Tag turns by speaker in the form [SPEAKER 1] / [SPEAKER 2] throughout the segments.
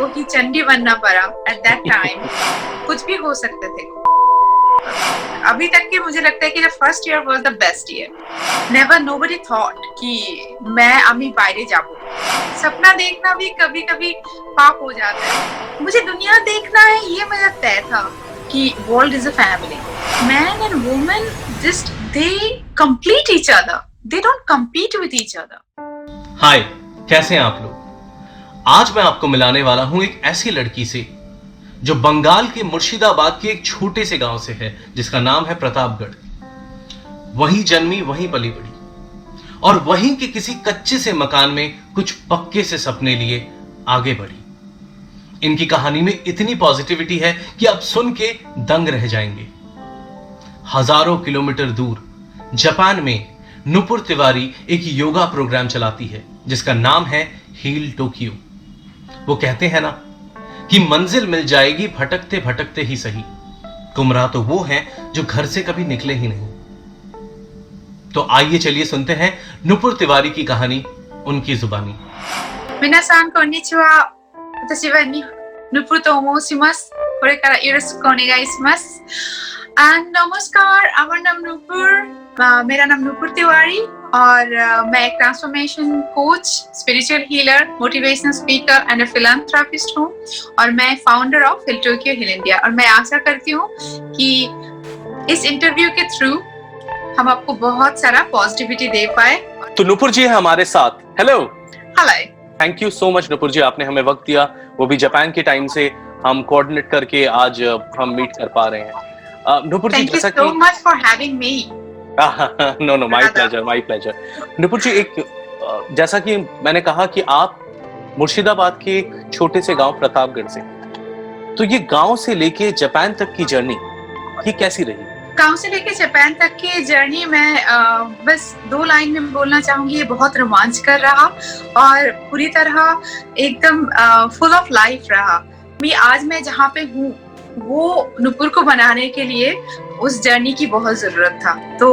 [SPEAKER 1] को कि चंडी बनना पड़ा एट दैट टाइम कुछ भी हो सकते थे। अभी तक के मुझे लगता है कि the first year was the best year never nobody thought कि मैं अभी बाहरे जाबो। सपना देखना भी कभी कभी पाप हो जाता है। मुझे दुनिया देखना है, ये मेरा तय था कि world is a family man and women just they complete each other they don't compete with each other
[SPEAKER 2] hi कैसे हैं आप लोग? आज मैं आपको मिलाने वाला हूँ एक ऐसी लड़की से, जो बंगाल के मुर्शिदाबाद के एक छोटे से गाँव से है, जिसका नाम है प्रतापगढ़। वहीं जन्मी, वहीं पली बड़ी और वहीं के किसी कच्चे से मकान में कुछ पक्के से सपने लिए आगे बढ़ी। इनकी कहानी में इतनी पॉजिटिविटी है कि आप सुन के दंग रह जाएँगे। हज़ारों किलोमीटर दूर, जापान में नुपुर तिवारी एक योगा प्रोग्राम चलाती है, जिसका नाम है हील टोक्यो। वो कहते हैं ना कि मंजिल मिल जाएगी भटकते भटकते ही सही गुमराह तो वो हैं जो घर से कभी निकले ही नहीं तो आइए चलिए सुनते हैं नुपुर तिवारी की कहानी उनकी जुबानी
[SPEAKER 1] 皆さん、こんにちは。私はにヌプと申します。これからよろしくお願いします。And नमस्कार, আমার नाम नुपुर अ, मेरा नाम नुपुर तिवारी और मैं एक transformation coach spiritual healer motivational speaker and philanthropist हूँ। और मैं founder of Heal Tokyo Heal India और मैं आशा करती हूँ कि इस इंटरव्यू के थ्रू हम आपको बहुत सारा पॉजिटिविटी दे पाए।
[SPEAKER 2] तो नुपुर जी है हमारे साथ। Hello
[SPEAKER 1] hello
[SPEAKER 2] thank you so much Nupur ji. आपने हमें वक्त दिया। वो भी जापान के टाइम से हम कोऑर्डिनेट करके आज हम मीट कर पा रहे हैं।
[SPEAKER 1] Nupur
[SPEAKER 2] ji
[SPEAKER 1] thank
[SPEAKER 2] you
[SPEAKER 1] so much for having
[SPEAKER 2] me no no
[SPEAKER 1] my
[SPEAKER 2] pleasure my pleasure Nupur ji एक जैसा कि मैंने कहा कि आप मुर्शिदाबाद के एक छोटे से गाँव प्रतापगढ़ से तो ये गाँव से लेके जापान तक की जर्नी ये कैसी रही?
[SPEAKER 1] गाँव से लेके जापान तक की जर्नी में बस दो लाइन में बोलना चाहूँगी ये बहुत रोमांच कर रहा और पूरी तरह एकदम फुल ऑफ़ लाइफ रहा। मैं आज मैं जहाँ पे हूँ वो नुपुर को बनाने के लिए उस जर्नी की बहुत ज़रूरत था। तो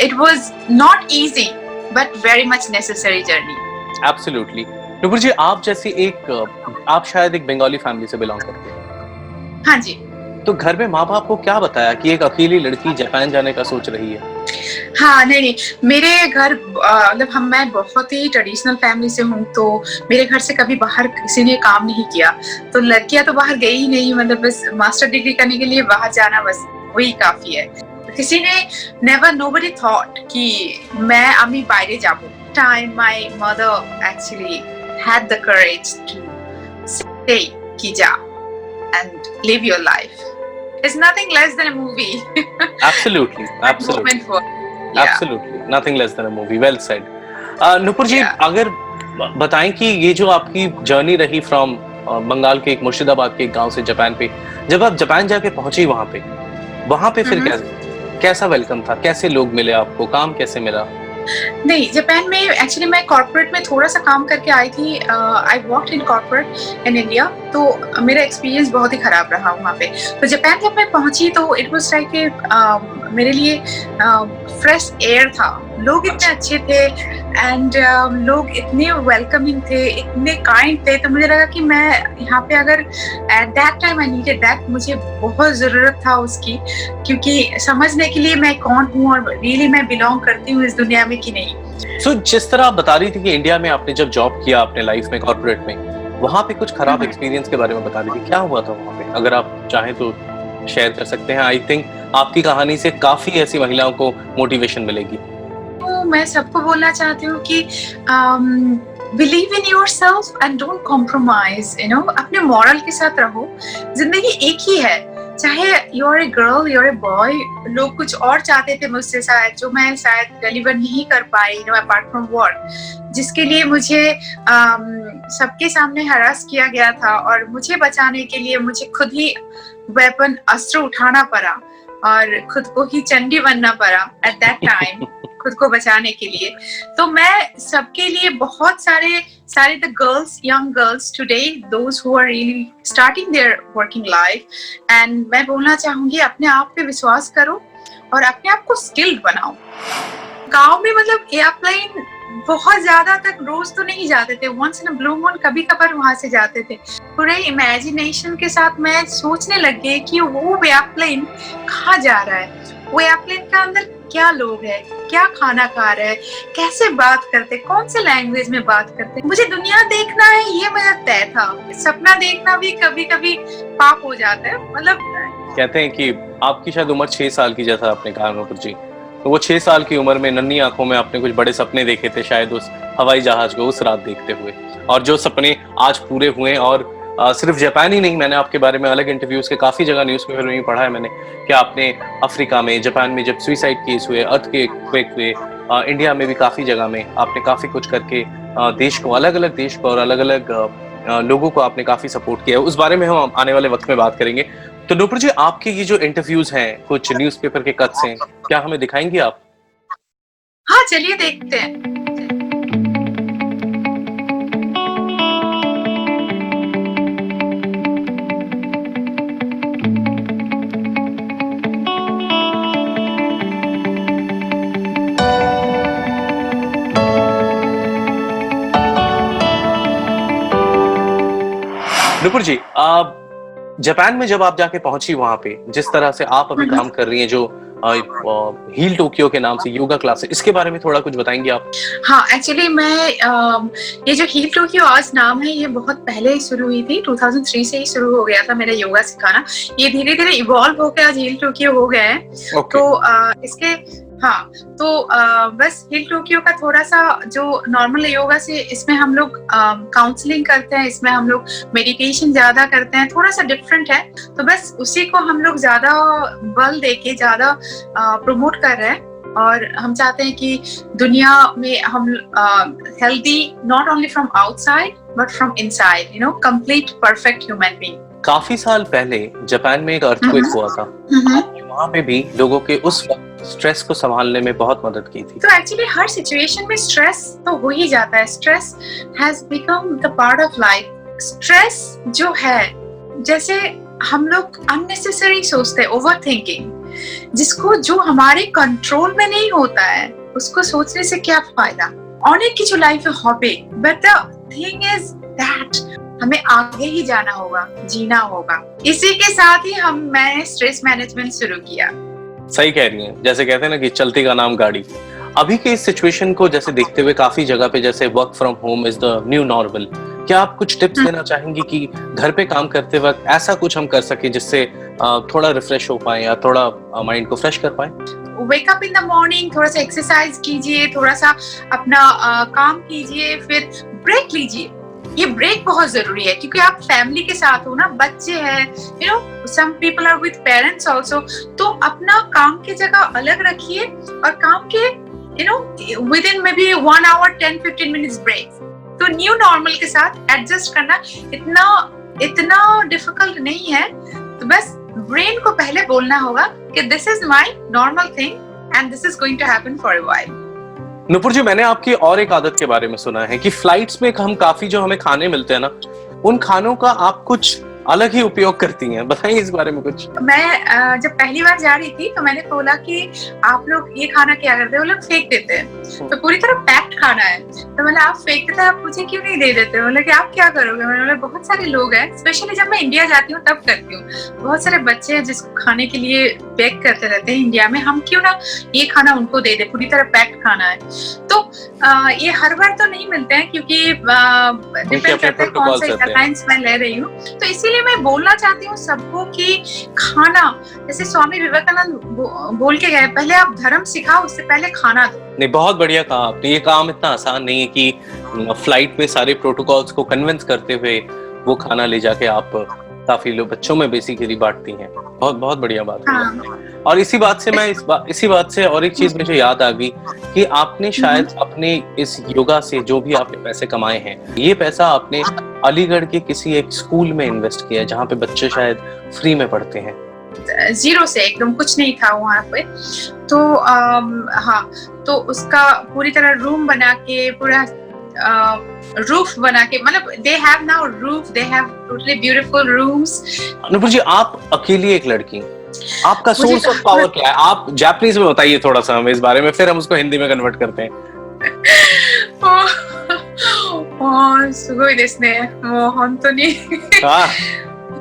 [SPEAKER 1] it was not easy but very much necessary journey
[SPEAKER 2] absolutely Nupur ji आप जैसी एक आप शायद एक बंगाली फैमिली से बिलोंग करते हैं।
[SPEAKER 1] हाँ जी।
[SPEAKER 2] तो घर में माँ बाप को क्या बताया कि एक अकेली लड़की जापान जाने का सोच रही है?
[SPEAKER 1] हाँ नहीं नहीं। मेरे घर मतलब हम मैं बहुत ही ट्रेडिशनल फैमिली से हूँ तो मेरे घर से कभी बाहर किसी ने काम नहीं किया। तो लड़कियाँ तो बाहर गई ही नहीं मतलब बस मास्टर डिग्री करने के लिए बाहर जाना बस। वही काफी है किसी ने नेवर नोबडी थॉट कि मैं আমি বাইরে যাব time my mother actually had the courage to say कि जा and live your life it's nothing less than a movie
[SPEAKER 2] absolutely absolutely
[SPEAKER 1] moment for yeah.
[SPEAKER 2] Absolutely nothing less than a movie well said Nupur ji
[SPEAKER 1] Yeah.
[SPEAKER 2] अगर ब- बताएं कि ये जो आपकी journey रही फ्रॉम बंगाल के एक मुर्शिदाबाद के एक गांव से जापान पे जब आप जापान जाके पहुंची वहां पे वहाँ पे फिर
[SPEAKER 1] हम्म।
[SPEAKER 2] कैसे? कैसा वेलकम था? कैसे लोग मिले आपको? काम कैसे मिला?
[SPEAKER 1] नहीं जापान में एक्चुअली मैं कॉर्पोरेट में थोड़ा सा काम करके आई थी I work in corporate in India तो मेरा एक्सपीरियंस बहुत ही खराब रहा वहाँ पे। तो जापान जब मैं पहुँची तो इट वाज लाइक मेरे लिए फ्रेश एयर था। लोग इतने अच्छे। थे एंड uh, लोग इतने वेलकमिंग थे इतने काइंड थे। तो मुझे लगा कि मैं यहाँ पे अगर at that time I needed that मुझे बहुत ज़रूरत था उसकी क्योंकि समझने के लिए मैं कौन हूँ और रियली मैं बिलोंग करती हूँ इस दुनिया में कि नहीं।
[SPEAKER 2] सो so, जिस तरह आप बता रही थी कि इंडिया में आपने जब जॉब किया अपने लाइफ में कॉर्पोरेट में वहाँ पे कुछ खराब
[SPEAKER 1] हम्म।
[SPEAKER 2] एक्सपीरियंस के बारे में बता रही थी। क्या हुआ था वहाँ पे? अगर आप चाहें तो शेयर कर सकते हैं। आई थिंक आपकी कहानी से काफ़ी ऐसी महिलाओं को मोटिवेशन मिलेगी।
[SPEAKER 1] तो मैं सबको बोलना चाहती हूँ कि believe in yourself and don't compromise you know अपने मॉरल के साथ रहो। ज़िंदगी एक ही है। चाहे you're a girl you're a boy लोग कुछ और चाहते थे मुझसे शायद जो मैं शायद डिलीवर नहीं कर पाई नो अपार्ट फ्रॉम वर्क जिसके लिए मुझे um, सबके सामने हरास किया गया था और मुझे बचाने के लिए मुझे खुद ही वेपन अस्त्र उठाना पड़ा और खुद को ही चंडी बनना पड़ा एट दैट टाइम खुद को बचाने के लिए। तो मैं सबके लिए बहुत सारे सारे the girls young girls today those who are really starting their working life and मैं बोलना चाहूँगी अपने आप पे विश्वास करो और अपने आप को स्किल्ड बनाओ। गाँव में मतलब एयरप्लेन बहुत ज़्यादा तक रोज तो नहीं जाते थे। वंस इन ब्लू मून कभी कभार वहाँ से जाते थे। पूरे इमेजिनेशन के साथ मैं सोचने लग गई कि वो एयरप्लेन कहाँ जा रहा है? वो एयरप्लेन के अंदर क्या लोग हैं? क्या खाना खा रहे हैं? कैसे बात करते कौन से लैंग्वेज में बात करते मुझे दुनिया देखना है, ये मेरा तय था। सपना देखना भी कभी कभी पाप हो जाता है। मतलब
[SPEAKER 2] कहते हैं कि आपकी शायद उम्र छह साल की जैसा आपने कहा जी। तो वो छह साल की उम्र में नन्ही आँखों में आपने कुछ बड़े सपने देखे थे शायद उस हवाई जहाज़ को उस रात देखते हुए। और जो सपने आज पूरे हुए और आ, सिर्फ़ जापान ही नहीं मैंने आपके बारे में अलग इंटरव्यूज़ के काफ़ी जगह न्यूज़ पेपर में पढ़ा है मैंने कि आपने अफ्रीका में जापान में जब सुइसाइड केस हुए अर्थ के क्वेक हुए आ, इंडिया में भी काफ़ी जगह में आपने काफ़ी कुछ करके आ, देश को अलग अलग देश को और अलग अलग लोगों को आपने काफ़ी सपोर्ट किया है। उस बारे में हम आने वाले वक्त में बात करेंगे। तो नूपुर जी आपके ये जो इंटरव्यूज़ हैं कुछ न्यूज़पेपर के कट्स हैं क्या हमें दिखाएँगे आप?
[SPEAKER 1] हाँ चलिए देखते हैं।
[SPEAKER 2] नुपुर जी आप जापान में जब आप जाके पहुँची वहाँ पे जिस तरह से आप अभी। काम कर रही हैं जो हील टोक्यो के नाम से योगा क्लास इसके बारे में थोड़ा कुछ बताएँगे आप?
[SPEAKER 1] हाँ एक्चुअली मैं ये जो हील टोक्यो आज नाम है ये बहुत पहले ही शुरू हुई थी 2003 से ही शुरू हो गया था मेरा योगा सिखाना। ये धीरे धीरे इवॉल्व होकर आज हील टोक्यो हो गया है।
[SPEAKER 2] ओके
[SPEAKER 1] तो इसके हाँ तो अ, बस हिल टोक्यो का थोड़ा सा जो नॉर्मल योगा से इसमें हम लोग काउंसलिंग करते हैं इसमें हम लोग मेडिटेशन ज़्यादा करते हैं थोड़ा सा डिफरेंट है तो बस उसी को हम लोग ज़्यादा बल देके ज़्यादा प्रमोट कर रहे हैं और हम चाहते हैं कि दुनिया में हम healthy not only from outside but from inside you know complete perfect human being
[SPEAKER 2] काफ़ी साल पहले जापान में एक अर्थक्वेक। हुआ था। वहाँ पे भी लोगों के उस वक्त स्ट्रेस को संभालने में बहुत मदद की थी।
[SPEAKER 1] तो एक्चुअली हर सिचुएशन में स्ट्रेस तो हो ही जाता है। Stress has become the part of life stress जो है, जैसे हम लोग अननेसेसरी सोचते हैं ओवर थिंकिंग जिसको जो हमारे कंट्रोल में नहीं होता है, उसको सोचने से क्या फ़ायदा? अनेक की जो लाइफ है hobby but the thing is that हमें आगे ही जाना होगा, जीना होगा। इसी के साथ ही हम, मैंने स्ट्रेस मैनेजमेंट शुरू किया।
[SPEAKER 2] सही कह रही हैं। जैसे कहते हैं ना कि चलती का नाम गाड़ी। अभी के इस सिचुएशन को जैसे देखते हुए काफ़ी जगह पे जैसे work from home is the new normal क्या आप कुछ टिप्स
[SPEAKER 1] हम्म।
[SPEAKER 2] देना चाहेंगी कि घर पे काम करते वक्त ऐसा कुछ हम कर सके जिससे थोड़ा रिफ्रेश हो पाए या थोड़ा माइंड को फ्रेश कर पाए?
[SPEAKER 1] Wake up in the morning थोड़ा सा एक्सरसाइज कीजिए थोड़ा सा अपना अ, काम कीजिए फिर ब्रेक लीजिए। ये ब्रेक बहुत ज़रूरी है, क्योंकि आप फैमिली के साथ हो ना, बच्चे हैं you know some people are with parents also तो अपना काम की जगह अलग रखिए और काम के you know within maybe one hour ten fifteen minutes break तो न्यू नॉर्मल के साथ एडजस्ट करना इतना इतना डिफ़िकल्ट नहीं है। तो बस ब्रेन को पहले बोलना होगा कि this is my normal thing and this is going to happen for a
[SPEAKER 2] Nupur ji, मैंने आपकी और एक आदत के बारे में सुना है कि फ्लाइट्स में हम काफ़ी जो हमें खाने मिलते हैं ना, उन खानों का आप कुछ अलग ही उपयोग करती हैं, बताइए इस बारे में कुछ।
[SPEAKER 1] मैं जब पहली बार जा रही थी तो मैंने बोला कि आप लोग ये खाना क्या करते हैं? वो लोग फेंक देते हैं। तो पूरी तरह पैक्ड खाना है। तो मैंने आप फेंक देते हैं, आप मुझे क्यों नहीं दे देते? बोले कि आप क्या करोगे? मैंने बोला, बहुत सारे लोग हैं, स्पेशली जब मैं इंडिया जाती हूँ, तब करती हूँ। बहुत सारे बच्चे हैं जिसको खाने के लिए पैक करते रहते हैं, इंडिया में हम क्यों ना ये खाना उनको दे दे? पूरी तरह पैक्ड खाना है। तो ये हर बार तो नहीं मिलते हैं क्योंकि डिपेंड करता है कौन सा एयरलाइंस मैं ले रही हूँ। तो इसीलिए मैं बोलना चाहती हूँ सबको कि खाना जैसे स्वामी विवेकानंद बो- बोल के गए पहले आप धर्म सिखाओ उससे पहले खाना दो।
[SPEAKER 2] नहीं बहुत बढ़िया कहा आपने। ये काम इतना आसान नहीं है कि फ़्लाइट में सारे प्रोटोकॉल्स को कन्विंस करते हुए वो खाना ले जाके आप काफ़ी लोग बच्चों में बेसिकली बांटती हैं। बहुत बहुत बढ़िया बात है।
[SPEAKER 1] हाँ।
[SPEAKER 2] और इसी बात से मैं इस बात इसी बात से और एक चीज़ मुझे याद आ गई कि आपने शायद अपने इस योगा से जो भी आपने पैसे कमाए हैं ये पैसा आपने अलीगढ़ के किसी एक स्कूल में इन्वेस्ट किया है जहाँ पे बच्चे शायद फ्री में पढ़ते हैं?
[SPEAKER 1] ज़ीरो से एकदम कुछ नहीं था वहाँ पे। तो अम, हाँ तो उसका पूरी तरह रूम बना के पूरा रूफ बना के मतलब they have now roof they have totally beautiful rooms
[SPEAKER 2] Anubhav ji आप अकेली एक लड़की आपका
[SPEAKER 1] मुझे
[SPEAKER 2] सोर्स ऑफ पावर क्या है आप जापानीज में बताइए थोड़ा सा हमें इस बारे में फिर हम उसको हिंदी में कन्वर्ट करते हैं
[SPEAKER 1] もうすごいですね。もう本当に
[SPEAKER 2] हाँ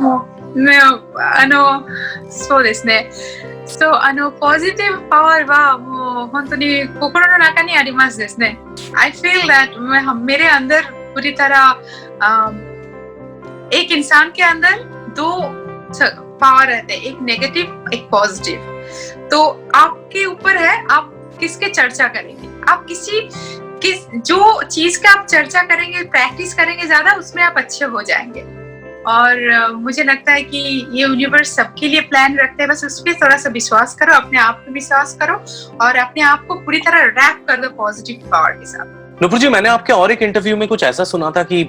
[SPEAKER 1] もうねあのそうですね。 そうあのポジティブパワーはもう本当に心の中にありますですね。I feel that मैं हम मेरे अंदर पूरी तरह अम, एक इंसान के अंदर दो पावर रहते हैं एक नेगेटिव एक पॉजिटिव तो आपके ऊपर है आप किसके चर्चा करेंगे आप किसी किस जो चीज का आप चर्चा करेंगे प्रैक्टिस करेंगे ज्यादा उसमें आप अच्छे हो जाएंगे और मुझे लगता है कि ये यूनिवर्स सबके लिए प्लान रखते हैं। बस उस पर थोड़ा सा विश्वास करो अपने आप पे विश्वास करो और अपने आप को पूरी तरह रैप कर दो पॉजिटिव पावर के साथ।
[SPEAKER 2] नुपुर जी मैंने आपके और एक इंटरव्यू में कुछ ऐसा सुना था कि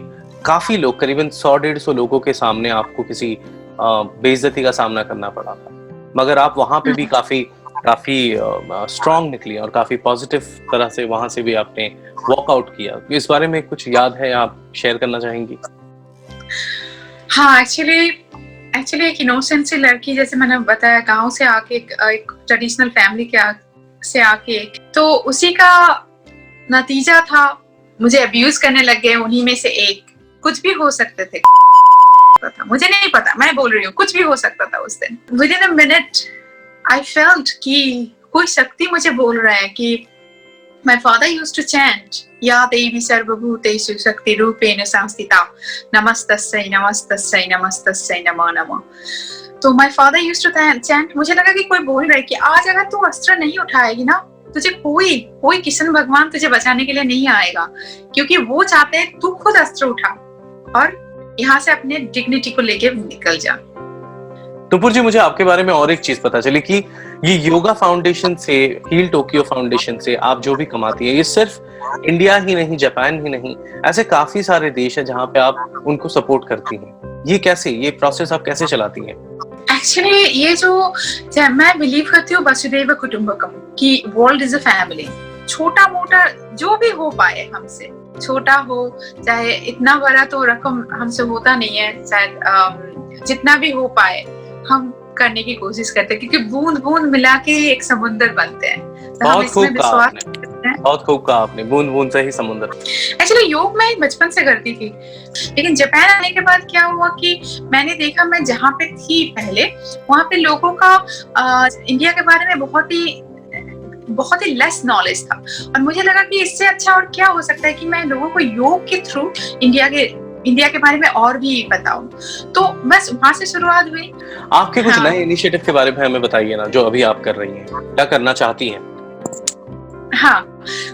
[SPEAKER 2] काफ़ी लोग करीबन सौ डेढ़ सौ लोगों के सामने आपको किसी बेइज्जती का सामना करना पड़ा था। मगर आप वहाँ पे भी काफ़ी काफ़ी स्ट्रांग निकली और काफ़ी पॉजिटिव तरह से वहाँ से भी आपने वॉकआउट किया। इस बारे में कुछ याद है आप शेयर करना चाहेंगी?
[SPEAKER 1] हाँ एक्चुअली एक्चुअली एक इनोसेंट सी लड़की जैसे मैंने बताया गाँव से आके एक, एक ट्रेडिशनल फैमिली के आ, से आके तो उसी का नतीजा था मुझे अब्यूज करने लग गए उन्हीं में से एक। कुछ भी हो सकते थे। था मुझे नहीं पता मैं बोल रही हूँ कुछ भी हो सकता था उस दिन। Within a minute I felt कि कोई शक्ति मुझे बोल रहा है कि My father used to chant, Ya Devi Sarvabhuteshu Shakti Rupena Samstita, Namastasai, Namastasai, Namastasai, Nama Nama. तो my father used to chant मुझे लगा कि कोई बोल रहा है कि आज अगर तू अस्त्र नहीं उठाएगी ना तुझे कोई कोई किशन भगवान तुझे बचाने के लिए नहीं आएगा क्योंकि वो चाहते हैं तू खुद अस्त्र उठा और यहाँ से अपने डिग्निटी को लेके निकल जा।
[SPEAKER 2] नुपुर जी मुझे आपके बारे में और एक चीज़ पता चली कि ये योगा फाउंडेशन से हील टोक्यो फाउंडेशन से आप जो भी कमाती हैं, ये सिर्फ़ इंडिया ही नहीं जापान ही नहीं, ऐसे काफ़ी सारे देश हैं जहाँ पे आप उनको सपोर्ट करती हैं। ये कैसे, ये प्रोसेस आप कैसे चलाती हैं?
[SPEAKER 1] एक्चुअली ये जो मैं बिलीव करती हूँ, वसुदेव कुटुंबकम, कि वर्ल्ड इज़ अ फैमिली छोटा मोटा जो भी हो पाए हमसे, छोटा हो, चाहे इतना बड़ा तो रकम हमसे होता नहीं है, शायद जितना भी हो पाए, हम करने की कोशिश करते हैं क्योंकि बूंद बूंद मिला के ही एक समुद्र बनते हैं। तो
[SPEAKER 2] बहुत खूब कहा आपने। बहुत खूब कहा आपने बूंद बूंद से ही समुद्र।
[SPEAKER 1] एक्चुअली योग मैं बचपन से करती थी लेकिन जापान आने के बाद क्या हुआ कि मैंने देखा मैं जहाँ पे थी पहले वहाँ पे लोगों का अ, इंडिया के बारे में बहुत ही बहुत ही लेस नॉलेज था। और मुझे लगा कि इससे अच्छा और क्या हो सकता है कि मैं लोगों को योग के थ्रू इंडिया के इंडिया के बारे में और भी बताऊँ। तो बस वहाँ से शुरुआत हुई।
[SPEAKER 2] आपके कुछ
[SPEAKER 1] हाँ।
[SPEAKER 2] नए इनिशिएटिव के बारे में हमें बताइए ना जो अभी आप कर रही हैं। क्या करना चाहती हैं?
[SPEAKER 1] हाँ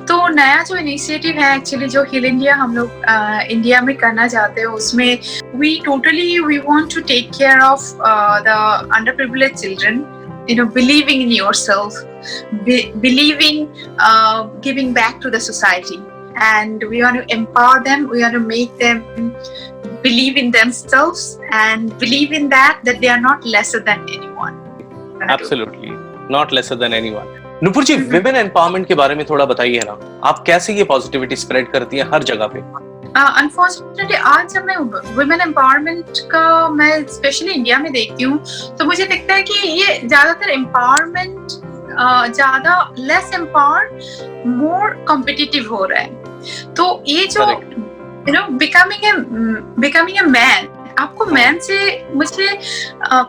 [SPEAKER 1] तो नया जो इनिशिएटिव है एक्चुअली जो हिल इंडिया हम लोग इंडिया में करना चाहते हैं उसमें we totally we want to take care of the under privilege children you know believing in yourself be- believing uh, giving back to the society and we want to empower them we want to make them believe in themselves and believe in that that they are not lesser than anyone.
[SPEAKER 2] Absolutely not lesser than anyone Nupur ji
[SPEAKER 1] hmm.
[SPEAKER 2] Women empowerment के बारे में थोड़ा बताइए ना आप कैसे ये positivity spread करती हैं हर जगह पे
[SPEAKER 1] अनफॉर्चुनेटली आज जब मैं वुमेन एम्पावरमेंट का मैं स्पेशली इंडिया में देखती हूँ तो मुझे दिखता है कि ये ज़्यादातर एम्पावरमेंट ज़्यादा लेस एम्पावर मोर कॉम्पिटिटिव हो रहा है। तो ये जो you know becoming a becoming a man आपको मैन से मुझे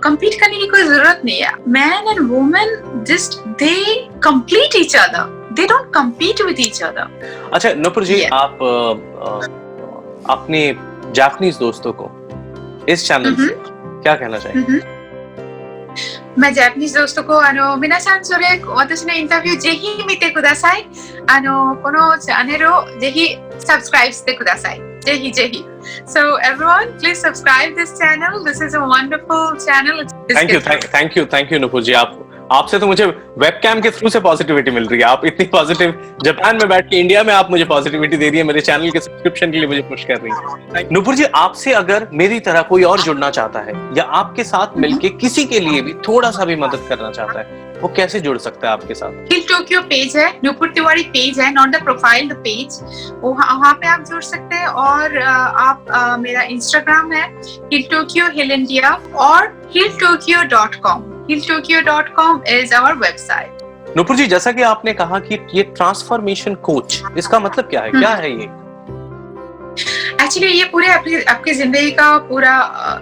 [SPEAKER 1] compete करने की कोई ज़रूरत नहीं है। Man and women just they complete each other they don't compete with each other.
[SPEAKER 2] अच्छा नुपुर जी
[SPEAKER 1] Yes.
[SPEAKER 2] आप अपने जापानीज दोस्तों को इस चैनल mm-hmm. से क्या कहना चाहेंगे?
[SPEAKER 1] うんまあ、ジャパニーズドットあの皆さんそれ私のインタビューぜひ見てくださいあのこのチャンネルをぜひサブスクライブしてくださいぜひぜひ So everyone please subscribe this channel this is a wonderful channel
[SPEAKER 2] Thank
[SPEAKER 1] you
[SPEAKER 2] thank, thank you thank you Nupuji ア आपसे तो मुझे वेबकैम के थ्रू से पॉजिटिविटी मिल रही है। आप इतनी पॉजिटिव जापान में बैठ के इंडिया में आप मुझे पॉजिटिविटी दे रही है मेरे चैनल के सब्सक्रिप्शन के लिए मुझे पुश कर रही है। नुपुर जी आपसे अगर मेरी तरह कोई और जुड़ना चाहता है या आपके साथ मिलके किसी के लिए भी थोड़ा सा भी मदद करना चाहता है वो कैसे जुड़ सकता है आपके साथ?
[SPEAKER 1] हिल टोक्यो पेज है नूपुर तिवारी पेज है not the profile the page वो वहाँ पे आप जुड़ सकते हैं और आप मेरा इंस्टाग्राम है हिल टोक्यो हिल इंडिया और hill Tokyo dot com com is our website
[SPEAKER 2] Nupur ji जैसा कि आपने कहा कि ये ट्रांसफॉर्मेशन कोच इसका मतलब क्या है? क्या है ये?
[SPEAKER 1] एक्चुअली ये पूरे आपकी आपकी ज़िंदगी का पूरा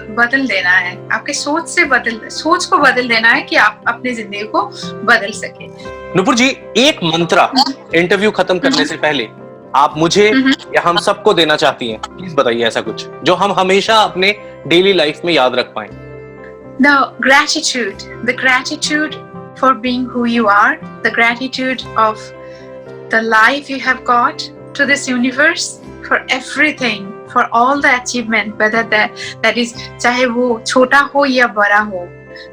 [SPEAKER 1] बदल देना है। आपके सोच से बदल सोच को बदल देना है कि आप अपनी ज़िंदगी को बदल सके।
[SPEAKER 2] नुपुर जी एक मंत्रा इंटरव्यू खत्म करने से पहले आप मुझे
[SPEAKER 1] हम्म।
[SPEAKER 2] या हम सबको देना चाहती हैं। प्लीज़ बताइए ऐसा कुछ जो हम हमेशा अपने डेली लाइफ में याद रख पाए।
[SPEAKER 1] the gratitude the gratitude for being who you are the gratitude of the life you have got to this universe for everything for all the achievement whether that that is चाहे वो छोटा हो या बड़ा हो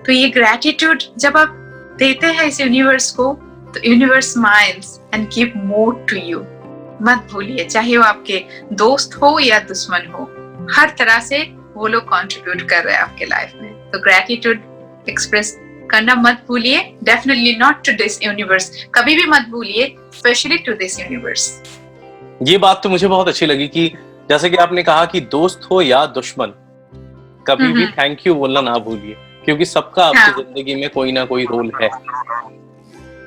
[SPEAKER 1] तो ये gratitude जब आप देते हैं इस यूनिवर्स को तो universe smiles and give more to you मत भूलिए चाहे वो आपके दोस्त हो या दुश्मन हो हर तरह से वो लोग कंट्रीब्यूट कर रहे हैं आपके लाइफ में। तो ग्रेटिट्यूड एक्सप्रेस करना मत भूलिए। Definitely not to this universe कभी भी मत भूलिए स्पेशली टू दिस यूनिवर्स
[SPEAKER 2] ये बात तो मुझे बहुत अच्छी लगी कि जैसे कि आपने कहा कि दोस्त हो या दुश्मन कभी भी। थैंक यू बोलना ना भूलिए क्योंकि सबका आपकी
[SPEAKER 1] हाँ।
[SPEAKER 2] ज़िंदगी में कोई ना कोई रोल है।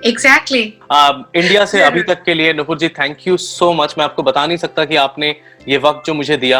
[SPEAKER 1] एग्जैक्टली
[SPEAKER 2] आ, इंडिया से अभी तक के लिए Nupur ji thank you so much मैं आपको बता नहीं सकता कि आपने ये वक्त जो मुझे दिया